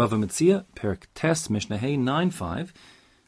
Bava Metzia, Perek Tes, Mishnah Hey 9 5.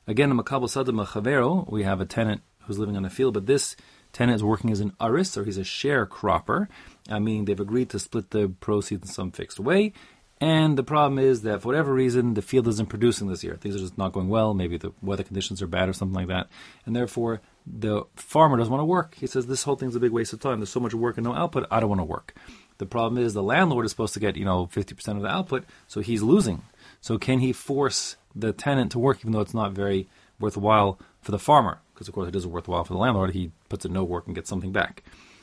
Again, in Makabal Sadam Chavero, we have a tenant who's living on a field, but this tenant is working as an aris, or he's a sharecropper, uh, meaning they've agreed to split the proceeds in some fixed way. And the problem is that for whatever reason, the field isn't producing this year. Things are just not going well. Maybe the weather conditions are bad or something like that. And therefore, the farmer doesn't want to work. He says, This whole thing's a big waste of time. There's so much work and no output. I don't want to work. The problem is the landlord is supposed to get, you know, 50% of the output, so he's losing. So can he force the tenant to work even though it's not very worthwhile for the farmer? Because, of course, it is worthwhile for the landlord. He puts in no work and gets something back.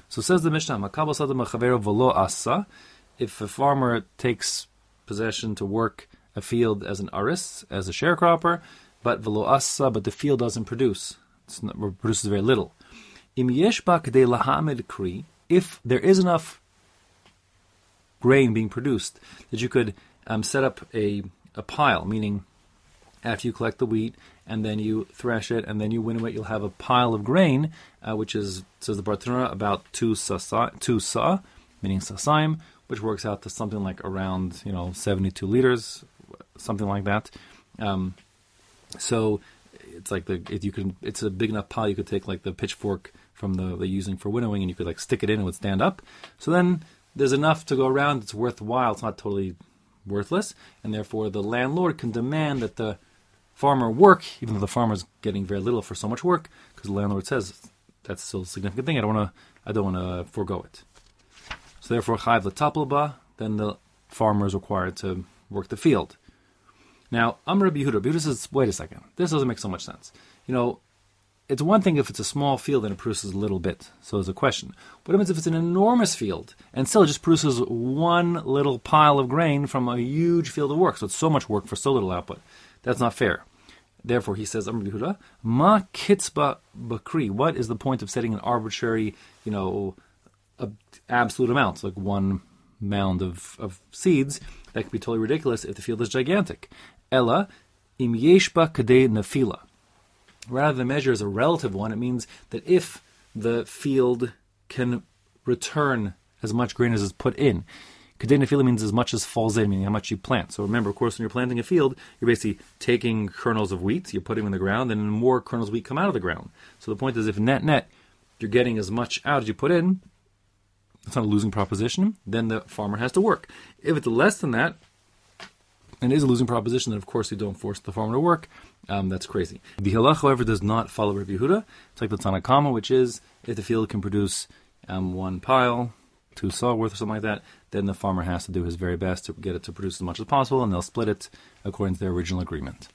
So says the Mishnah, asa. If a farmer takes possession to work a field as an aris, as a sharecropper, but velo asa, but the field doesn't produce. It produces very little. Im yesh kri. If there is enough grain being produced that you could um, set up a, a pile, meaning after you collect the wheat and then you thresh it and then you winnow it, you'll have a pile of grain, uh, which is, says the Bartenura, about two sa, two sa, meaning sasaim, which works out to something like around you know 72 liters, something like that. Um, so it's like the if you can, it's a big enough pile you could take like the pitchfork from the using for winnowing, and you could like stick it in and it would stand up. So then there's enough to go around. It's worthwhile. It's not totally worthless, and therefore the landlord can demand that the farmer work, even though the farmer's getting very little for so much work, because the landlord says that's still a significant thing. I don't want to. I don't want to forego it. So therefore, chayv l'tapelba, then the farmer is required to work the field. Now, Amr Yehuda, Yehuda says, wait a second, this doesn't make so much sense. You know, it's one thing if it's a small field and it produces a little bit. So there's a question. What happens if it's an enormous field and still it just produces one little pile of grain from a huge field of work? So it's so much work for so little output. That's not fair. Therefore, he says, Yehuda, ma kitzba bakri. What is the point of setting an arbitrary, you know, absolute amounts, like one mound of, of seeds, that could be totally ridiculous if the field is gigantic. Ella, im yeshba kadei nafila. Rather, the measure is a relative one. It means that if the field can return as much grain as is put in, kadei nafila means as much as falls in, meaning how much you plant. So remember, of course, when you're planting a field, you're basically taking kernels of wheat, you put them in the ground, and more kernels of wheat come out of the ground. So the point is, if net net you're getting as much out as you put in, it's not a losing proposition, then the farmer has to work. If it's less than that, and it is a losing proposition, then of course you don't force the farmer to work. Um, that's crazy. The halach, however, does not follow Rabbi Yehuda. It's like the Tanna Kamma, which is if the field can produce um, one pile, two saw worth or something like that, then the farmer has to do his very best to get it to produce as much as possible, and they'll split it according to their original agreement.